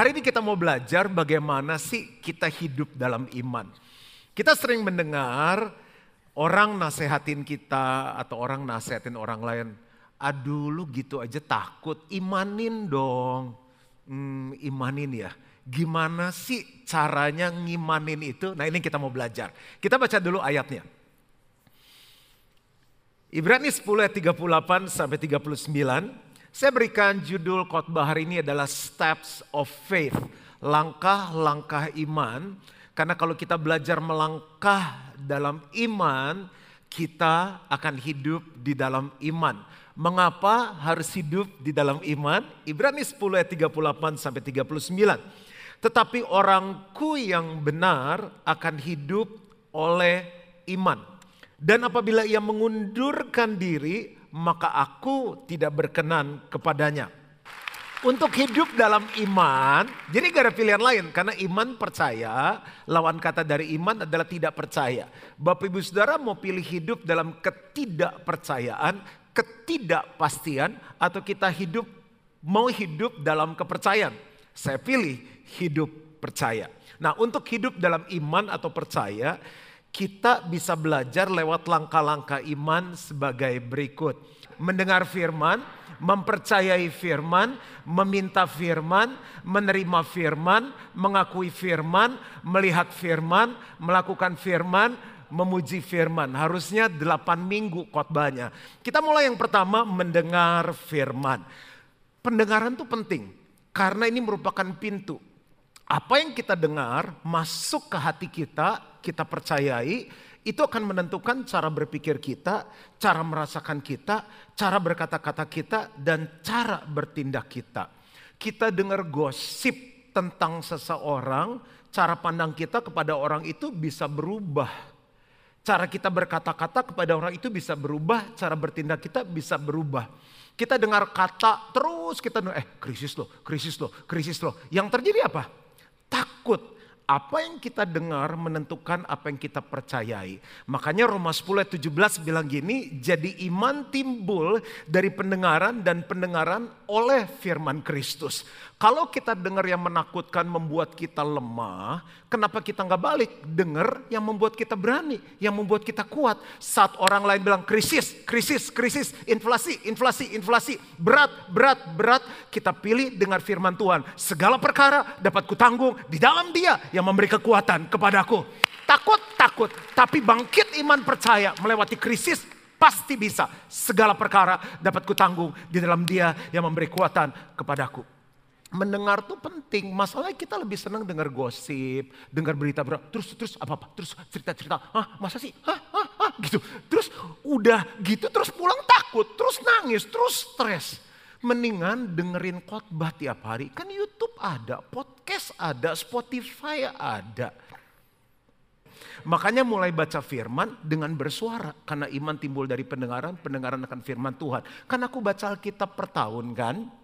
Hari ini kita mau belajar bagaimana sih kita hidup dalam iman. Kita sering mendengar orang nasehatin kita atau orang nasehatin orang lain. Aduh lu gitu aja takut, imanin dong. Hmm, imanin ya. Gimana sih caranya ngimanin itu? Nah ini kita mau belajar. Kita baca dulu ayatnya. Ibrani 10 ayat 38 sampai 39. Saya berikan judul khotbah hari ini adalah Steps of Faith, langkah-langkah iman. Karena kalau kita belajar melangkah dalam iman, kita akan hidup di dalam iman. Mengapa harus hidup di dalam iman? Ibrani 10 ayat 38 sampai 39. Tetapi orangku yang benar akan hidup oleh iman. Dan apabila ia mengundurkan diri, maka aku tidak berkenan kepadanya. Untuk hidup dalam iman, jadi gak ada pilihan lain. Karena iman percaya, lawan kata dari iman adalah tidak percaya. Bapak ibu saudara mau pilih hidup dalam ketidakpercayaan, ketidakpastian, atau kita hidup mau hidup dalam kepercayaan. Saya pilih hidup percaya. Nah untuk hidup dalam iman atau percaya, kita bisa belajar lewat langkah-langkah iman sebagai berikut. Mendengar firman, mempercayai firman, meminta firman, menerima firman, mengakui firman, melihat firman, melakukan firman, memuji firman. Harusnya delapan minggu khotbahnya. Kita mulai yang pertama mendengar firman. Pendengaran itu penting karena ini merupakan pintu apa yang kita dengar masuk ke hati kita, kita percayai, itu akan menentukan cara berpikir kita, cara merasakan kita, cara berkata-kata kita, dan cara bertindak kita. Kita dengar gosip tentang seseorang, cara pandang kita kepada orang itu bisa berubah. Cara kita berkata-kata kepada orang itu bisa berubah, cara bertindak kita bisa berubah. Kita dengar kata terus kita eh krisis loh, krisis loh, krisis loh. Yang terjadi apa? Takut. Apa yang kita dengar menentukan apa yang kita percayai. Makanya Roma 10 ayat 17 bilang gini, jadi iman timbul dari pendengaran dan pendengaran oleh firman Kristus. Kalau kita dengar yang menakutkan membuat kita lemah, kenapa kita nggak balik? Dengar yang membuat kita berani, yang membuat kita kuat. Saat orang lain bilang krisis, krisis, krisis, inflasi, inflasi, inflasi, berat, berat, berat. Kita pilih dengar firman Tuhan. Segala perkara dapat kutanggung di dalam dia yang memberi kekuatan kepadaku. Takut, takut, tapi bangkit iman percaya melewati krisis, pasti bisa. Segala perkara dapat kutanggung di dalam dia yang memberi kekuatan kepadaku mendengar tuh penting. Masalahnya kita lebih senang dengar gosip, dengar berita berita, terus terus apa apa, terus cerita cerita. Ah masa sih? Ah, ah, ah, gitu. Terus udah gitu terus pulang takut, terus nangis, terus stres. Mendingan dengerin khotbah tiap hari. Kan YouTube ada, podcast ada, Spotify ada. Makanya mulai baca firman dengan bersuara. Karena iman timbul dari pendengaran, pendengaran akan firman Tuhan. Kan aku baca Alkitab per tahun kan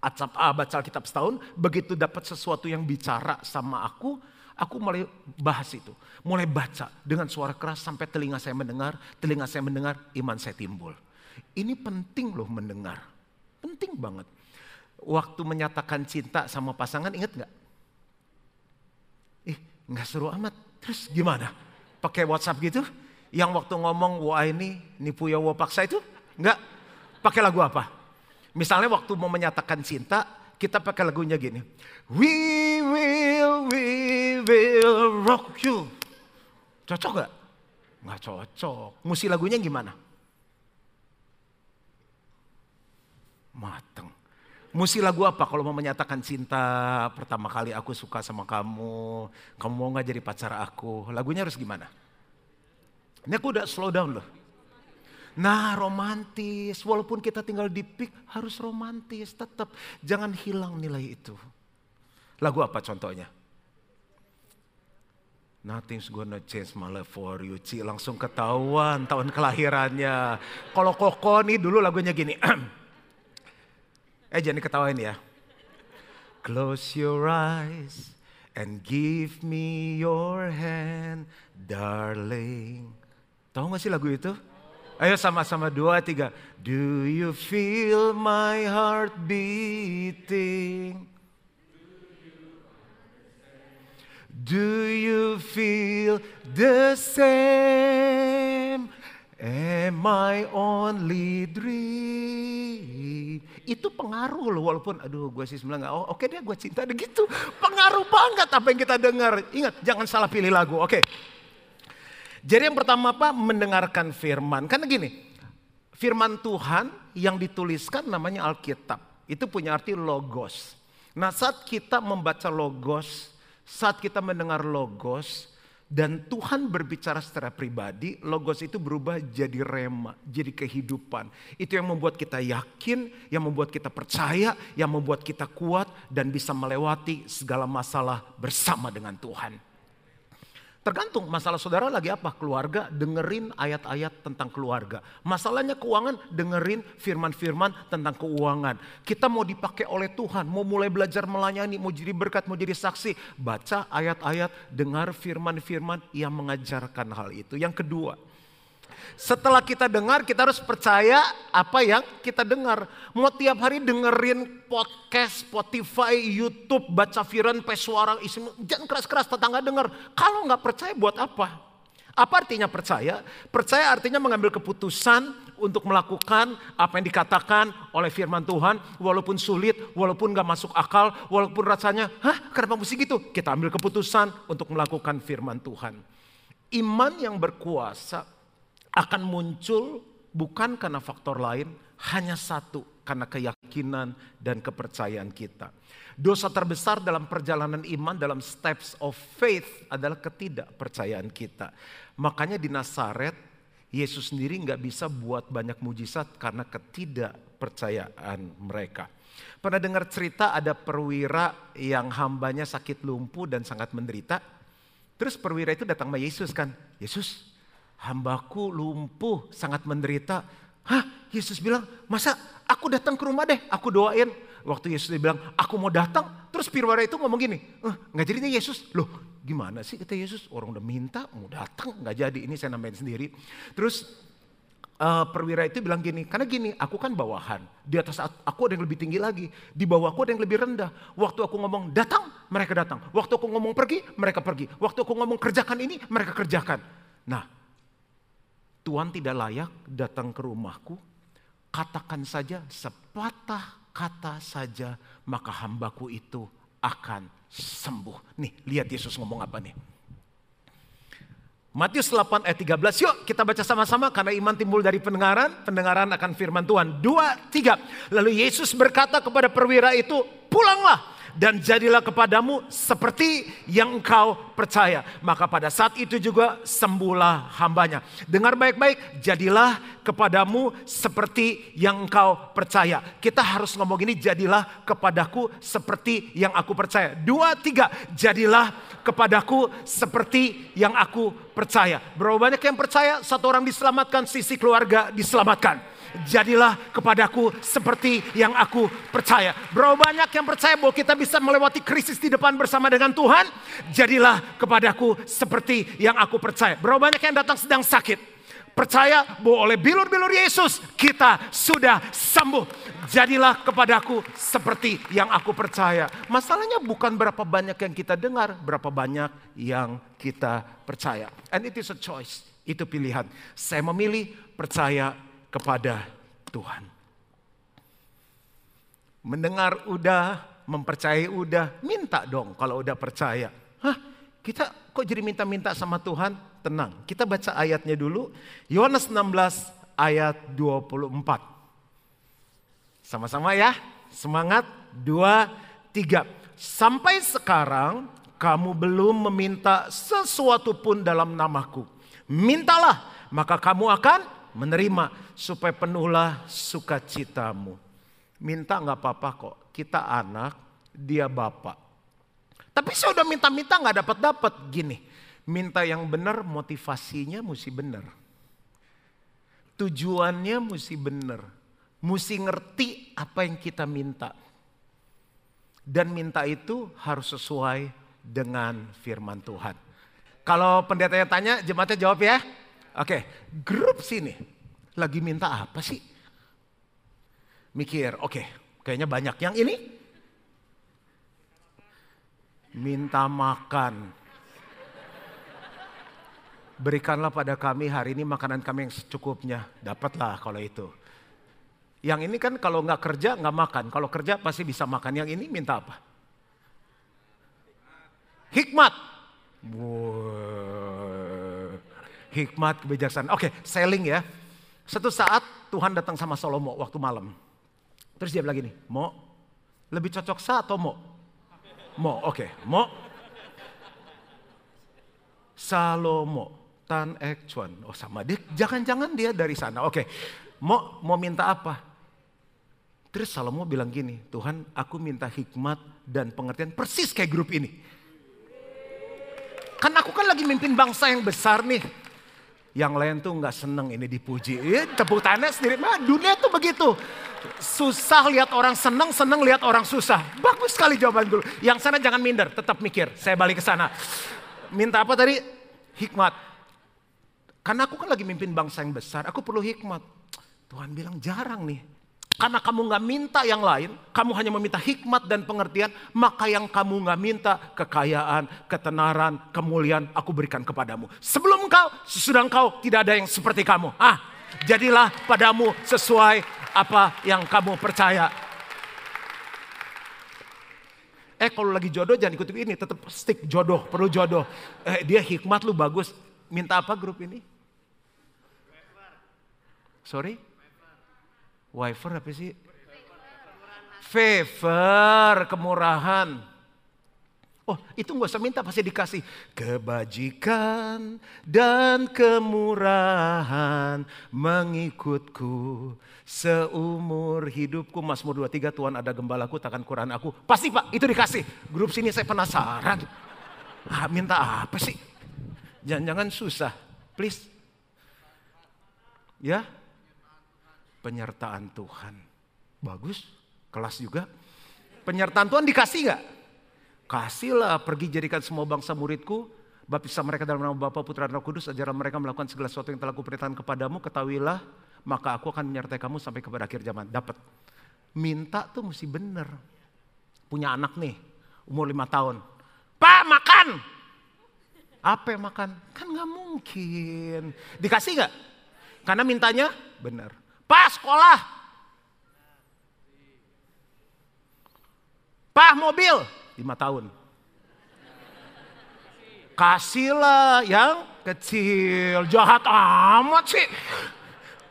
baca Alkitab setahun, begitu dapat sesuatu yang bicara sama aku, aku mulai bahas itu. Mulai baca dengan suara keras sampai telinga saya mendengar, telinga saya mendengar, iman saya timbul. Ini penting loh mendengar. Penting banget. Waktu menyatakan cinta sama pasangan ingat nggak? Eh nggak seru amat. Terus gimana? Pakai WhatsApp gitu? Yang waktu ngomong wah ini nipu ya wah paksa itu? Nggak. Pakai lagu apa? Misalnya waktu mau menyatakan cinta, kita pakai lagunya gini. We will, we will rock you. Cocok gak? Gak cocok. Musi lagunya gimana? Mateng. Musi lagu apa kalau mau menyatakan cinta pertama kali aku suka sama kamu. Kamu mau gak jadi pacar aku. Lagunya harus gimana? Ini aku udah slow down loh. Nah romantis, walaupun kita tinggal di pik harus romantis tetap. Jangan hilang nilai itu. Lagu apa contohnya? Nothing's gonna change my life for you. Ci langsung ketahuan tahun kelahirannya. Kalau Koko nih dulu lagunya gini. eh jangan ketawain ya. Close your eyes and give me your hand, darling. Tahu gak sih lagu itu? Ayo sama-sama dua tiga. Do you feel my heart beating? Do you feel the same? Am I only dream? Itu pengaruh loh walaupun aduh gue sih sebenarnya gak, oh, oke okay deh gue cinta begitu gitu. Pengaruh banget apa yang kita dengar. Ingat jangan salah pilih lagu. Oke. Okay. Jadi yang pertama apa? Mendengarkan firman. Karena gini, firman Tuhan yang dituliskan namanya Alkitab. Itu punya arti logos. Nah saat kita membaca logos, saat kita mendengar logos, dan Tuhan berbicara secara pribadi, logos itu berubah jadi rema, jadi kehidupan. Itu yang membuat kita yakin, yang membuat kita percaya, yang membuat kita kuat dan bisa melewati segala masalah bersama dengan Tuhan. Tergantung masalah saudara lagi apa? Keluarga, dengerin ayat-ayat tentang keluarga. Masalahnya keuangan, dengerin firman-firman tentang keuangan. Kita mau dipakai oleh Tuhan, mau mulai belajar melayani, mau jadi berkat, mau jadi saksi. Baca ayat-ayat, dengar firman-firman yang mengajarkan hal itu. Yang kedua, setelah kita dengar, kita harus percaya apa yang kita dengar. Mau tiap hari dengerin podcast, Spotify, YouTube, baca firman, pesuara, isi, jangan keras-keras tetangga dengar. Kalau nggak percaya buat apa? Apa artinya percaya? Percaya artinya mengambil keputusan untuk melakukan apa yang dikatakan oleh firman Tuhan. Walaupun sulit, walaupun gak masuk akal, walaupun rasanya, hah kenapa mesti gitu? Kita ambil keputusan untuk melakukan firman Tuhan. Iman yang berkuasa akan muncul bukan karena faktor lain, hanya satu, karena keyakinan dan kepercayaan kita. Dosa terbesar dalam perjalanan iman, dalam steps of faith adalah ketidakpercayaan kita. Makanya di Nazaret, Yesus sendiri nggak bisa buat banyak mujizat karena ketidakpercayaan mereka. Pernah dengar cerita ada perwira yang hambanya sakit lumpuh dan sangat menderita. Terus perwira itu datang sama Yesus kan. Yesus, hambaku lumpuh, sangat menderita. Hah, Yesus bilang, masa aku datang ke rumah deh, aku doain. Waktu Yesus bilang, aku mau datang. Terus Pirwara itu ngomong gini, eh, nggak jadi nih Yesus. Loh gimana sih kata Yesus, orang udah minta, mau datang, nggak jadi. Ini saya nambahin sendiri. Terus uh, perwira itu bilang gini, karena gini, aku kan bawahan. Di atas aku ada yang lebih tinggi lagi. Di bawah aku ada yang lebih rendah. Waktu aku ngomong datang, mereka datang. Waktu aku ngomong pergi, mereka pergi. Waktu aku ngomong kerjakan ini, mereka kerjakan. Nah, Tuhan tidak layak datang ke rumahku, katakan saja sepatah kata saja, maka hambaku itu akan sembuh. Nih, lihat Yesus ngomong apa nih. Matius 8 ayat 13, yuk kita baca sama-sama karena iman timbul dari pendengaran, pendengaran akan firman Tuhan. Dua, tiga. Lalu Yesus berkata kepada perwira itu, pulanglah dan jadilah kepadamu seperti yang engkau percaya. Maka pada saat itu juga sembuhlah hambanya. Dengar baik-baik, jadilah kepadamu seperti yang engkau percaya. Kita harus ngomong ini, jadilah kepadaku seperti yang aku percaya. Dua, tiga, jadilah kepadaku seperti yang aku percaya. Berapa banyak yang percaya satu orang diselamatkan, sisi keluarga diselamatkan jadilah kepadaku seperti yang aku percaya. Berapa banyak yang percaya bahwa kita bisa melewati krisis di depan bersama dengan Tuhan, jadilah kepadaku seperti yang aku percaya. Berapa banyak yang datang sedang sakit, percaya bahwa oleh bilur-bilur Yesus kita sudah sembuh. Jadilah kepadaku seperti yang aku percaya. Masalahnya bukan berapa banyak yang kita dengar, berapa banyak yang kita percaya. And it is a choice. Itu pilihan. Saya memilih percaya kepada Tuhan. Mendengar udah, mempercayai udah, minta dong kalau udah percaya. Hah, kita kok jadi minta-minta sama Tuhan? Tenang, kita baca ayatnya dulu. Yohanes 16 ayat 24. Sama-sama ya, semangat. Dua, tiga. Sampai sekarang kamu belum meminta sesuatu pun dalam namaku. Mintalah, maka kamu akan menerima supaya penuhlah sukacitamu. Minta nggak apa-apa kok, kita anak, dia bapak. Tapi saya udah minta-minta nggak dapat-dapat gini. Minta yang benar, motivasinya mesti benar. Tujuannya mesti benar. Mesti ngerti apa yang kita minta. Dan minta itu harus sesuai dengan firman Tuhan. Kalau pendetanya tanya, jemaatnya jawab ya. Oke, grup sini lagi minta apa sih? Mikir, oke, kayaknya banyak. Yang ini minta makan. Berikanlah pada kami hari ini makanan kami yang secukupnya. Dapatlah kalau itu. Yang ini kan kalau nggak kerja nggak makan. Kalau kerja pasti bisa makan. Yang ini minta apa? Hikmat. Wow. Hikmat kebijaksanaan. Oke, selling ya. Satu saat Tuhan datang sama Salomo waktu malam. Terus dia bilang gini, Mo, lebih cocok sa atau Mo? Mo, oke. Okay. Mo, Salomo. Tan Ek Chuan. Oh sama dia, jangan-jangan dia dari sana. Oke, mau mau minta apa? Terus Salomo bilang gini, Tuhan aku minta hikmat dan pengertian persis kayak grup ini. Kan aku kan lagi mimpin bangsa yang besar nih. Yang lain tuh nggak seneng ini dipuji. Ya, tepuk tangan sendiri. Nah, dunia tuh begitu. Susah lihat orang seneng, seneng lihat orang susah. Bagus sekali jawaban dulu. Yang sana jangan minder, tetap mikir. Saya balik ke sana. Minta apa tadi? Hikmat. Karena aku kan lagi mimpin bangsa yang besar, aku perlu hikmat. Tuhan bilang jarang nih. Karena kamu nggak minta yang lain, kamu hanya meminta hikmat dan pengertian, maka yang kamu nggak minta kekayaan, ketenaran, kemuliaan, aku berikan kepadamu. Sebelum kau, sesudah kau tidak ada yang seperti kamu. Ah, jadilah padamu sesuai apa yang kamu percaya. Eh kalau lagi jodoh jangan ikut ini, tetap stick jodoh, perlu jodoh. Eh dia hikmat lu bagus, minta apa grup ini? Sorry? Wifer apa sih? Favor, kemurahan. Oh itu nggak usah minta pasti dikasih. Kebajikan dan kemurahan mengikutku seumur hidupku. Mazmur 23 Tuhan ada gembalaku takkan kurang aku. Pasti pak itu dikasih. Grup sini saya penasaran. Ah, minta apa sih? Jangan-jangan susah. Please. Ya, penyertaan Tuhan. Bagus, kelas juga. Penyertaan Tuhan dikasih gak? Kasihlah pergi jadikan semua bangsa muridku. Baptislah mereka dalam nama Bapa, Putra, dan Roh Kudus. Ajarlah mereka melakukan segala sesuatu yang telah kuperintahkan kepadamu. Ketahuilah, maka aku akan menyertai kamu sampai kepada akhir zaman. Dapat. Minta tuh mesti bener. Punya anak nih, umur lima tahun. Pak makan! Apa yang makan? Kan gak mungkin. Dikasih gak? Karena mintanya benar. Pak sekolah. Pak mobil. Lima tahun. Kasihlah yang kecil. Jahat amat sih.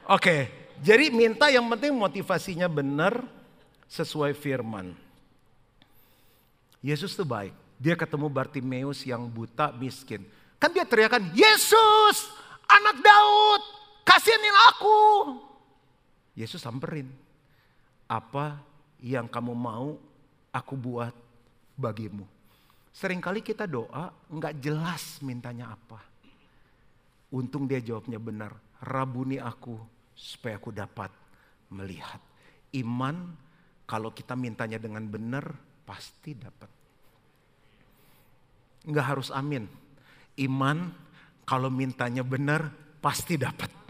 Oke, jadi minta yang penting motivasinya benar sesuai firman. Yesus tuh baik. Dia ketemu Bartimeus yang buta miskin. Kan dia teriakan, Yesus anak Daud kasihanin aku. Yesus samperin. Apa yang kamu mau aku buat bagimu. Seringkali kita doa nggak jelas mintanya apa. Untung dia jawabnya benar. Rabuni aku supaya aku dapat melihat. Iman kalau kita mintanya dengan benar pasti dapat. Nggak harus amin. Iman kalau mintanya benar pasti dapat.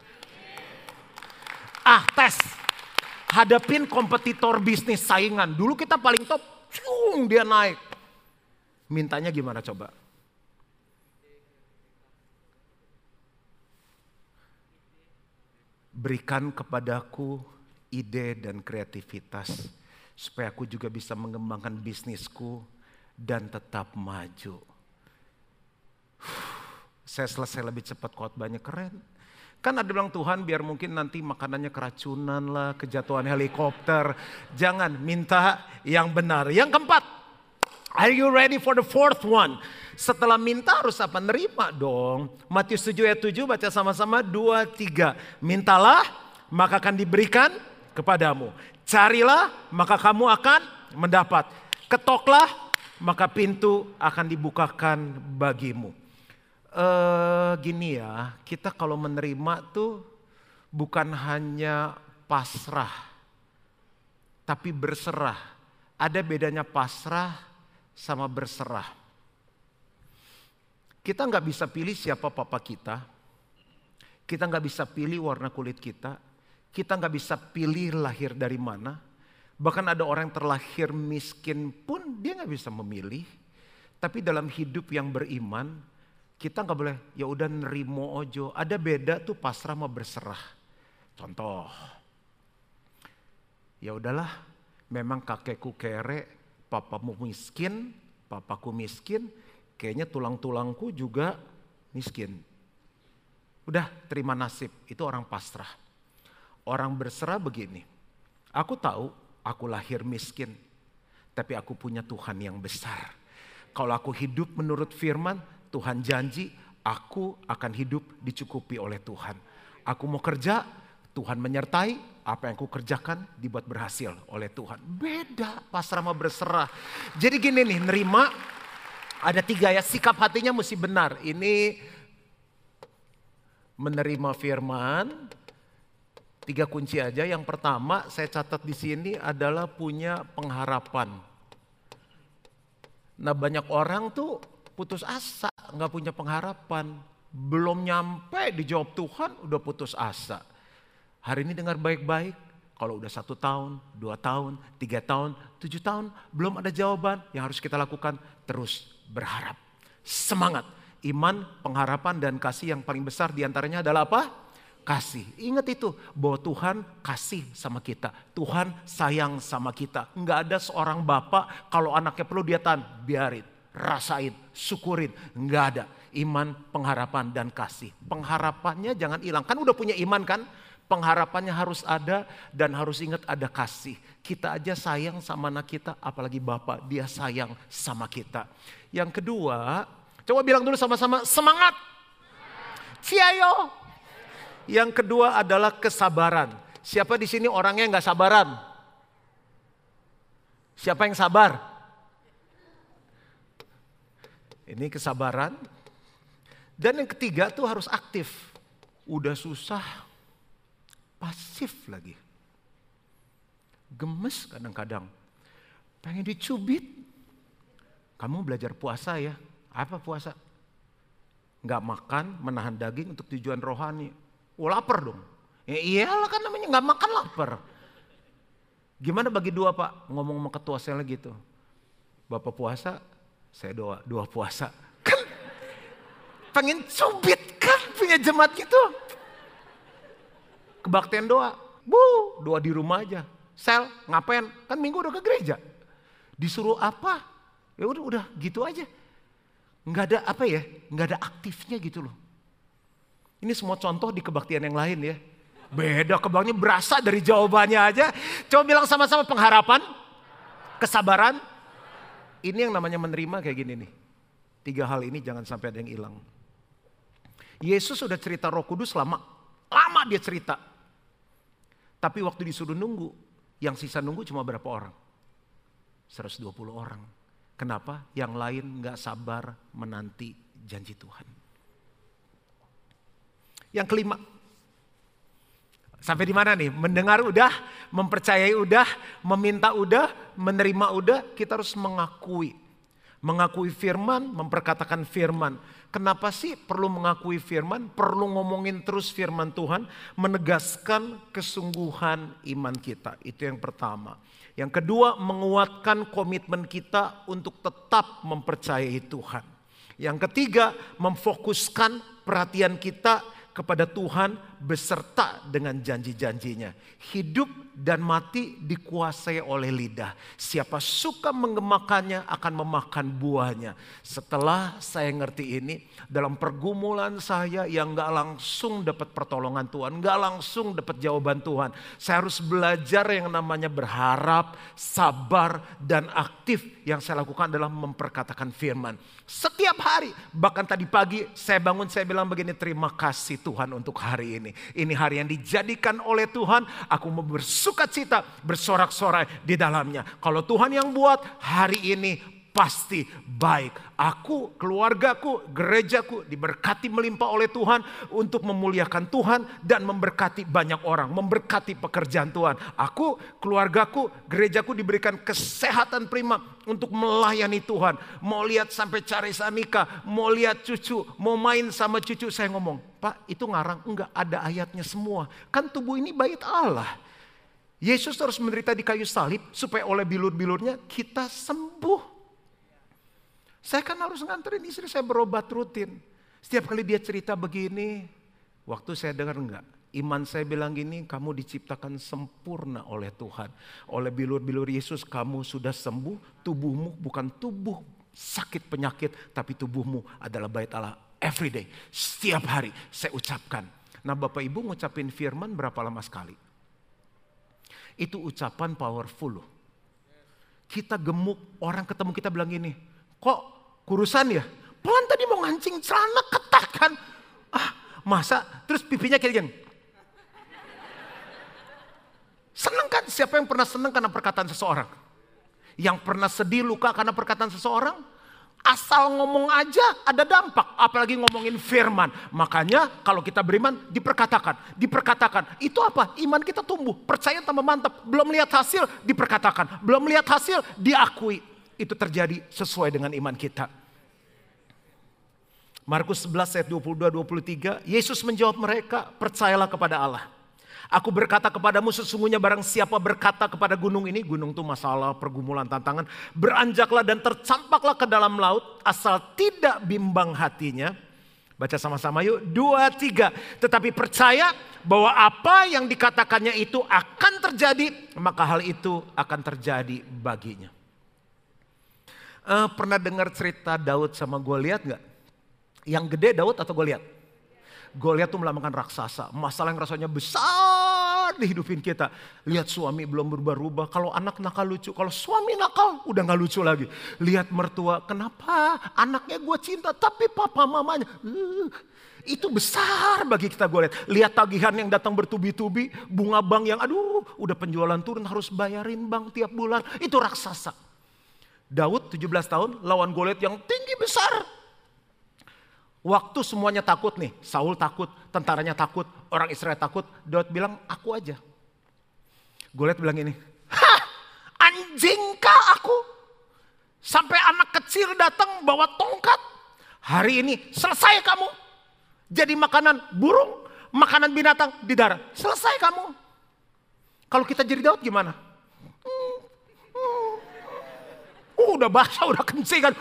Ah tes, hadapin kompetitor bisnis saingan. Dulu kita paling top, cung, dia naik. Mintanya gimana coba? Berikan kepadaku ide dan kreativitas supaya aku juga bisa mengembangkan bisnisku dan tetap maju. Saya selesai lebih cepat banyak keren. Kan ada bilang Tuhan biar mungkin nanti makanannya keracunan lah, kejatuhan helikopter. Jangan minta yang benar. Yang keempat, are you ready for the fourth one? Setelah minta harus apa? Nerima dong. Matius 7 ayat 7 baca sama-sama 2, 3. Mintalah maka akan diberikan kepadamu. Carilah maka kamu akan mendapat. Ketoklah maka pintu akan dibukakan bagimu uh, gini ya, kita kalau menerima tuh bukan hanya pasrah, tapi berserah. Ada bedanya pasrah sama berserah. Kita nggak bisa pilih siapa papa kita, kita nggak bisa pilih warna kulit kita, kita nggak bisa pilih lahir dari mana. Bahkan ada orang yang terlahir miskin pun dia nggak bisa memilih. Tapi dalam hidup yang beriman, kita nggak boleh ya udah nerimo ojo. Ada beda tuh pasrah mau berserah. Contoh, ya udahlah, memang kakekku kere, papamu miskin, papaku miskin, kayaknya tulang-tulangku juga miskin. Udah terima nasib, itu orang pasrah. Orang berserah begini, aku tahu aku lahir miskin, tapi aku punya Tuhan yang besar. Kalau aku hidup menurut firman, Tuhan janji aku akan hidup dicukupi oleh Tuhan. Aku mau kerja, Tuhan menyertai, apa yang aku kerjakan dibuat berhasil oleh Tuhan. Beda pasrah sama berserah. Jadi gini nih, nerima ada tiga ya, sikap hatinya mesti benar. Ini menerima firman, tiga kunci aja. Yang pertama saya catat di sini adalah punya pengharapan. Nah banyak orang tuh putus asa, nggak punya pengharapan. Belum nyampe dijawab Tuhan, udah putus asa. Hari ini dengar baik-baik, kalau udah satu tahun, dua tahun, tiga tahun, tujuh tahun, belum ada jawaban yang harus kita lakukan, terus berharap. Semangat, iman, pengharapan, dan kasih yang paling besar di antaranya adalah apa? Kasih. Ingat itu, bahwa Tuhan kasih sama kita. Tuhan sayang sama kita. Enggak ada seorang bapak, kalau anaknya perlu dia tahan, biarin rasain, syukurin. Enggak ada. Iman, pengharapan, dan kasih. Pengharapannya jangan hilang. Kan udah punya iman kan? Pengharapannya harus ada dan harus ingat ada kasih. Kita aja sayang sama anak kita, apalagi Bapak, dia sayang sama kita. Yang kedua, coba bilang dulu sama-sama, semangat. Ciayo. Yang kedua adalah kesabaran. Siapa di sini orangnya nggak sabaran? Siapa yang sabar? Ini kesabaran. Dan yang ketiga tuh harus aktif. Udah susah, pasif lagi. Gemes kadang-kadang. Pengen dicubit. Kamu belajar puasa ya. Apa puasa? Gak makan, menahan daging untuk tujuan rohani. Oh lapar dong. Ya iyalah kan namanya gak makan lapar. Gimana bagi dua pak? Ngomong sama ketua sel gitu. Bapak puasa, saya doa, doa puasa. Kan pengen cubit kan punya jemaat gitu. Kebaktian doa, bu, doa di rumah aja. Sel, ngapain? Kan minggu udah ke gereja. Disuruh apa? Ya udah, udah gitu aja. Nggak ada apa ya, nggak ada aktifnya gitu loh. Ini semua contoh di kebaktian yang lain ya. Beda kebangnya berasa dari jawabannya aja. Coba bilang sama-sama pengharapan, kesabaran, ini yang namanya menerima kayak gini nih. Tiga hal ini jangan sampai ada yang hilang. Yesus sudah cerita roh kudus lama. Lama dia cerita. Tapi waktu disuruh nunggu, yang sisa nunggu cuma berapa orang? 120 orang. Kenapa? Yang lain gak sabar menanti janji Tuhan. Yang kelima, Sampai di mana nih? Mendengar udah, mempercayai udah, meminta udah, menerima udah, kita harus mengakui. Mengakui firman, memperkatakan firman. Kenapa sih perlu mengakui firman? Perlu ngomongin terus firman Tuhan, menegaskan kesungguhan iman kita. Itu yang pertama. Yang kedua, menguatkan komitmen kita untuk tetap mempercayai Tuhan. Yang ketiga, memfokuskan perhatian kita kepada Tuhan beserta dengan janji-janjinya. Hidup dan mati dikuasai oleh lidah. Siapa suka mengemakannya akan memakan buahnya. Setelah saya ngerti ini, dalam pergumulan saya yang gak langsung dapat pertolongan Tuhan, gak langsung dapat jawaban Tuhan. Saya harus belajar yang namanya berharap, sabar, dan aktif. Yang saya lakukan adalah memperkatakan firman. Setiap hari, bahkan tadi pagi saya bangun, saya bilang begini, terima kasih Tuhan untuk hari ini. Ini hari yang dijadikan oleh Tuhan. Aku mau bersuka cita, bersorak-sorai di dalamnya. Kalau Tuhan yang buat hari ini pasti baik. Aku, keluargaku, gerejaku diberkati melimpah oleh Tuhan untuk memuliakan Tuhan dan memberkati banyak orang, memberkati pekerjaan Tuhan. Aku, keluargaku, gerejaku diberikan kesehatan prima untuk melayani Tuhan. Mau lihat sampai cari sanika, mau lihat cucu, mau main sama cucu. Saya ngomong, Pak itu ngarang, enggak ada ayatnya semua. Kan tubuh ini bait Allah. Yesus terus menderita di kayu salib supaya oleh bilur-bilurnya kita sembuh. Saya kan harus nganterin istri saya berobat rutin. Setiap kali dia cerita begini, waktu saya dengar enggak, Iman saya bilang gini, kamu diciptakan sempurna oleh Tuhan. Oleh bilur-bilur Yesus kamu sudah sembuh, tubuhmu bukan tubuh sakit penyakit, tapi tubuhmu adalah bait Allah every day. Setiap hari saya ucapkan. Nah Bapak Ibu ngucapin firman berapa lama sekali? Itu ucapan powerful loh. Kita gemuk, orang ketemu kita bilang gini, kok kurusan ya? Pelan tadi mau ngancing celana ketat kan? Ah, masa? Terus pipinya kayak gini. Senang kan? Siapa yang pernah senang karena perkataan seseorang? Yang pernah sedih luka karena perkataan seseorang? Asal ngomong aja ada dampak, apalagi ngomongin firman. Makanya kalau kita beriman diperkatakan, diperkatakan. Itu apa? Iman kita tumbuh, percaya tambah mantap. Belum lihat hasil diperkatakan, belum lihat hasil diakui. Itu terjadi sesuai dengan iman kita. Markus 11 ayat 22 23, Yesus menjawab mereka, percayalah kepada Allah. Aku berkata kepadamu sesungguhnya barang siapa berkata kepada gunung ini, gunung itu masalah, pergumulan, tantangan. Beranjaklah dan tercampaklah ke dalam laut asal tidak bimbang hatinya. Baca sama-sama yuk, dua, tiga. Tetapi percaya bahwa apa yang dikatakannya itu akan terjadi, maka hal itu akan terjadi baginya. Uh, pernah dengar cerita Daud sama Goliat nggak? Yang gede Daud atau Goliat? Goliat tuh melambangkan raksasa. Masalah yang rasanya besar di hidupin kita. Lihat suami belum berubah-ubah. Kalau anak nakal lucu. Kalau suami nakal udah gak lucu lagi. Lihat mertua. Kenapa anaknya gue cinta tapi papa mamanya. Uh, itu besar bagi kita gue lihat. Lihat tagihan yang datang bertubi-tubi. Bunga bank yang aduh udah penjualan turun harus bayarin bank tiap bulan. Itu raksasa. Daud 17 tahun lawan Goliat yang tinggi besar Waktu semuanya takut nih, Saul takut, tentaranya takut, orang Israel takut, Daud bilang, aku aja. Goliat bilang ini, hah anjingkah aku? Sampai anak kecil datang bawa tongkat. Hari ini selesai kamu. Jadi makanan burung, makanan binatang di darat. Selesai kamu. Kalau kita jadi Daud gimana? Hmm, hmm. Uh, udah basah, udah kencing kan.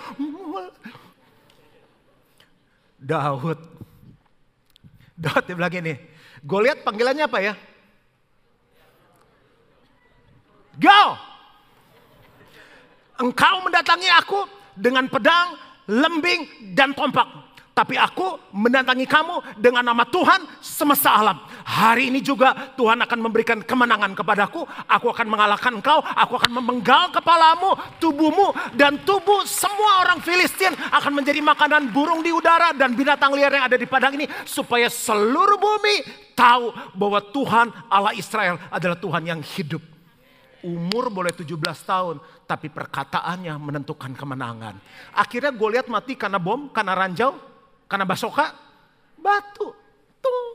Daud. Daud dia bilang gini, Goliat panggilannya apa ya? Go! Engkau mendatangi aku dengan pedang, lembing, dan tombak. Tapi aku mendatangi kamu dengan nama Tuhan semesta alam. Hari ini juga Tuhan akan memberikan kemenangan kepadaku. Aku akan mengalahkan engkau. Aku akan memenggal kepalamu, tubuhmu. Dan tubuh semua orang Filistin akan menjadi makanan burung di udara dan binatang liar yang ada di padang ini. Supaya seluruh bumi tahu bahwa Tuhan Allah Israel adalah Tuhan yang hidup. Umur boleh 17 tahun, tapi perkataannya menentukan kemenangan. Akhirnya Goliat mati karena bom, karena ranjau, karena basoka, batu. Tung.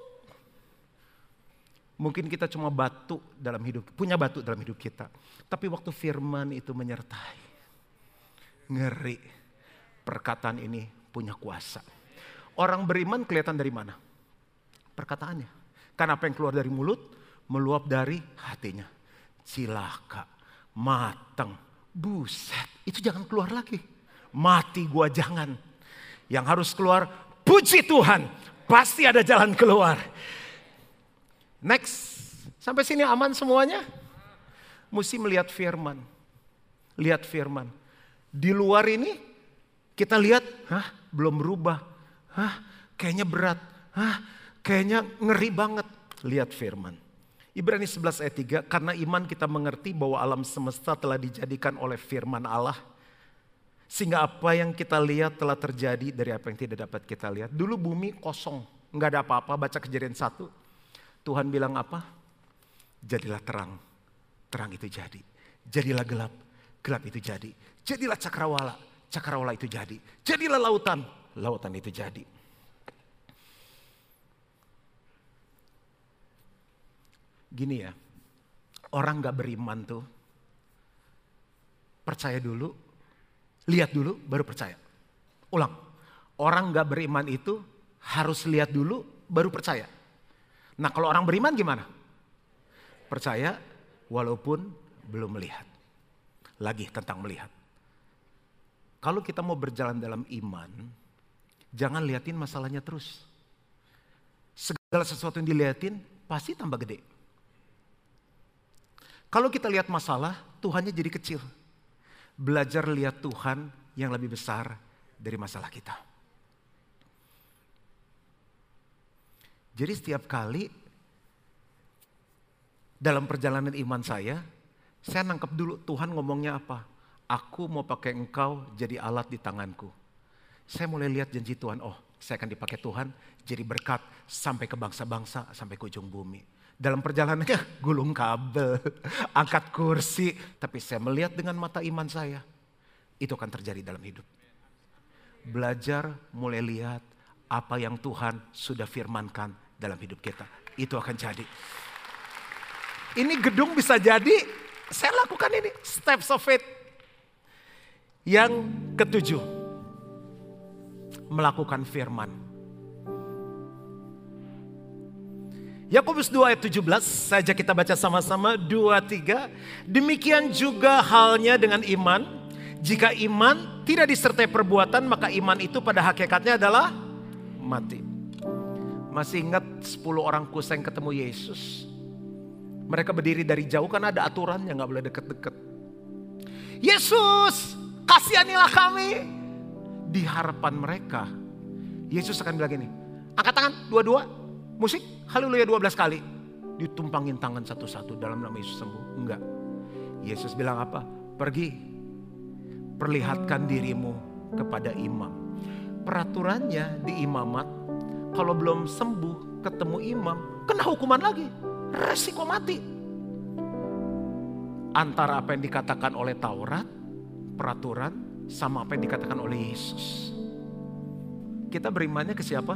Mungkin kita cuma batu dalam hidup, punya batu dalam hidup kita. Tapi waktu firman itu menyertai. Ngeri. Perkataan ini punya kuasa. Orang beriman kelihatan dari mana? Perkataannya. Karena apa yang keluar dari mulut, meluap dari hatinya. Cilaka, mateng, buset. Itu jangan keluar lagi. Mati gua jangan yang harus keluar, puji Tuhan, pasti ada jalan keluar. Next, sampai sini aman semuanya? Mesti melihat firman. Lihat firman. Di luar ini kita lihat, hah, belum berubah. Hah, kayaknya berat. Hah, kayaknya ngeri banget. Lihat firman. Ibrani 11 ayat 3, karena iman kita mengerti bahwa alam semesta telah dijadikan oleh firman Allah sehingga apa yang kita lihat telah terjadi dari apa yang tidak dapat kita lihat. Dulu bumi kosong, nggak ada apa-apa. Baca kejadian satu. Tuhan bilang apa? Jadilah terang. Terang itu jadi. Jadilah gelap. Gelap itu jadi. Jadilah cakrawala. Cakrawala itu jadi. Jadilah lautan. Lautan itu jadi. Gini ya, orang gak beriman tuh percaya dulu Lihat dulu baru percaya. Ulang. Orang gak beriman itu harus lihat dulu baru percaya. Nah kalau orang beriman gimana? Percaya walaupun belum melihat. Lagi tentang melihat. Kalau kita mau berjalan dalam iman, Jangan liatin masalahnya terus. Segala sesuatu yang diliatin pasti tambah gede. Kalau kita lihat masalah, Tuhannya jadi kecil. Belajar lihat Tuhan yang lebih besar dari masalah kita. Jadi setiap kali dalam perjalanan iman saya, saya nangkep dulu Tuhan ngomongnya apa. Aku mau pakai engkau jadi alat di tanganku. Saya mulai lihat janji Tuhan, oh saya akan dipakai Tuhan jadi berkat sampai ke bangsa-bangsa, sampai ke ujung bumi. Dalam perjalanannya gulung kabel, angkat kursi. Tapi saya melihat dengan mata iman saya, itu akan terjadi dalam hidup. Belajar mulai lihat apa yang Tuhan sudah firmankan dalam hidup kita. Itu akan jadi. Ini gedung bisa jadi, saya lakukan ini. Steps of faith. Yang ketujuh, melakukan firman. Yakobus 2 ayat 17, saja kita baca sama-sama, 2, 3. Demikian juga halnya dengan iman. Jika iman tidak disertai perbuatan, maka iman itu pada hakikatnya adalah mati. Masih ingat 10 orang kusa yang ketemu Yesus? Mereka berdiri dari jauh karena ada aturannya nggak boleh deket-deket. Yesus, kasihanilah kami. Di harapan mereka, Yesus akan bilang gini, angkat tangan dua-dua, musik, haleluya 12 kali. Ditumpangin tangan satu-satu dalam nama Yesus sembuh. Enggak. Yesus bilang apa? Pergi, perlihatkan dirimu kepada imam. Peraturannya di imamat, kalau belum sembuh ketemu imam, kena hukuman lagi resiko mati. Antara apa yang dikatakan oleh Taurat, peraturan, sama apa yang dikatakan oleh Yesus. Kita berimannya ke siapa?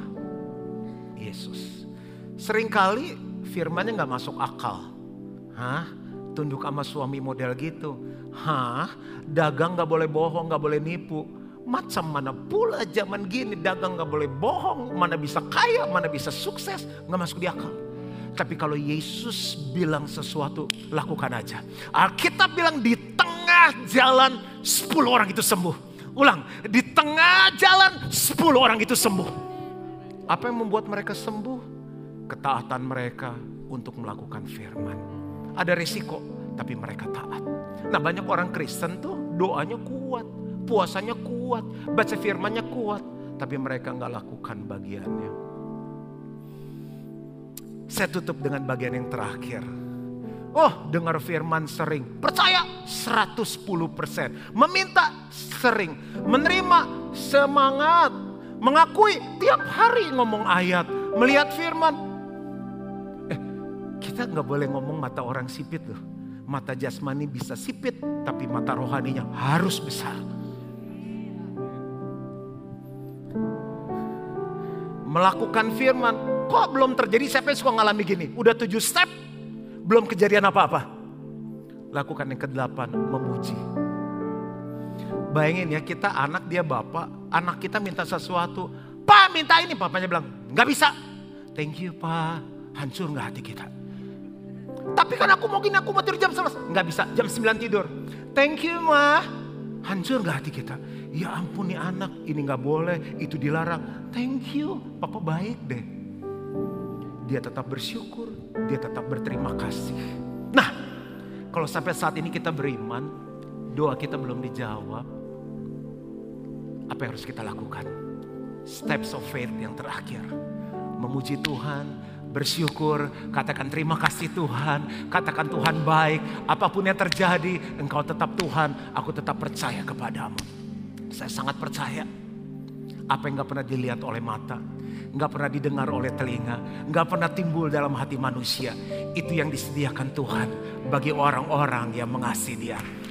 Yesus. Seringkali firmannya nggak masuk akal. Hah? Tunduk sama suami model gitu. Hah? Dagang nggak boleh bohong, nggak boleh nipu. Macam mana pula zaman gini dagang nggak boleh bohong, mana bisa kaya, mana bisa sukses, nggak masuk di akal. Tapi kalau Yesus bilang sesuatu, lakukan aja. Alkitab bilang di tengah jalan 10 orang itu sembuh. Ulang, di tengah jalan 10 orang itu sembuh. Apa yang membuat mereka sembuh? Ketaatan mereka untuk melakukan firman. Ada risiko, tapi mereka taat. Nah banyak orang Kristen tuh doanya kuat, puasanya kuat, baca firmannya kuat. Tapi mereka nggak lakukan bagiannya. Saya tutup dengan bagian yang terakhir. Oh, dengar firman sering. Percaya 110%. Meminta sering. Menerima semangat. Mengakui tiap hari ngomong ayat. Melihat firman. Kita nggak boleh ngomong mata orang sipit loh. Mata jasmani bisa sipit, tapi mata rohaninya harus besar. Melakukan firman, Kok belum terjadi? Siapa yang suka ngalami gini? Udah tujuh step, belum kejadian apa-apa. Lakukan yang kedelapan, memuji. Bayangin ya, kita anak dia bapak, anak kita minta sesuatu. Pak minta ini, papanya bilang, nggak bisa. Thank you pak, hancur nggak hati kita. Tapi kan aku mau gini, aku mau tidur jam 11. Nggak bisa, jam 9 tidur. Thank you ma, hancur nggak hati kita. Ya ampun nih anak, ini nggak boleh, itu dilarang. Thank you, papa baik deh dia tetap bersyukur, dia tetap berterima kasih. Nah, kalau sampai saat ini kita beriman, doa kita belum dijawab, apa yang harus kita lakukan? Steps of faith yang terakhir. Memuji Tuhan, bersyukur, katakan terima kasih Tuhan, katakan Tuhan baik, apa pun yang terjadi, engkau tetap Tuhan, aku tetap percaya kepadamu. Saya sangat percaya, apa yang gak pernah dilihat oleh mata, nggak pernah didengar oleh telinga, nggak pernah timbul dalam hati manusia. Itu yang disediakan Tuhan bagi orang-orang yang mengasihi Dia.